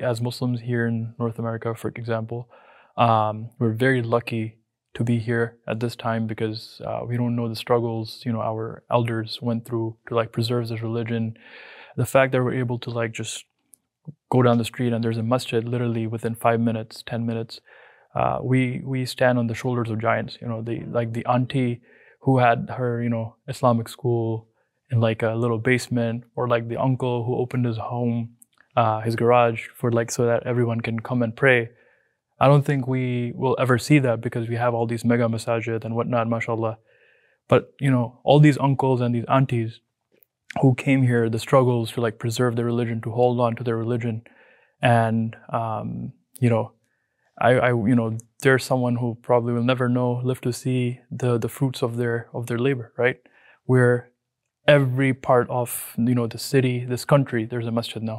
as Muslims here in North America, for example, um, we're very lucky to be here at this time because uh, we don't know the struggles you know our elders went through to like preserve this religion. The fact that we're able to like just go down the street and there's a masjid literally within five minutes, ten minutes. Uh, we we stand on the shoulders of giants. You know, the like the auntie who had her you know Islamic school in like a little basement, or like the uncle who opened his home, uh, his garage for like so that everyone can come and pray. I don't think we will ever see that because we have all these mega masajid and whatnot, mashallah. But you know, all these uncles and these aunties who came here, the struggles to like preserve their religion, to hold on to their religion, and um, you know, I, I, you know, they're someone who probably will never know, live to see the the fruits of their of their labor, right? Where every part of you know the city, this country, there's a masjid now.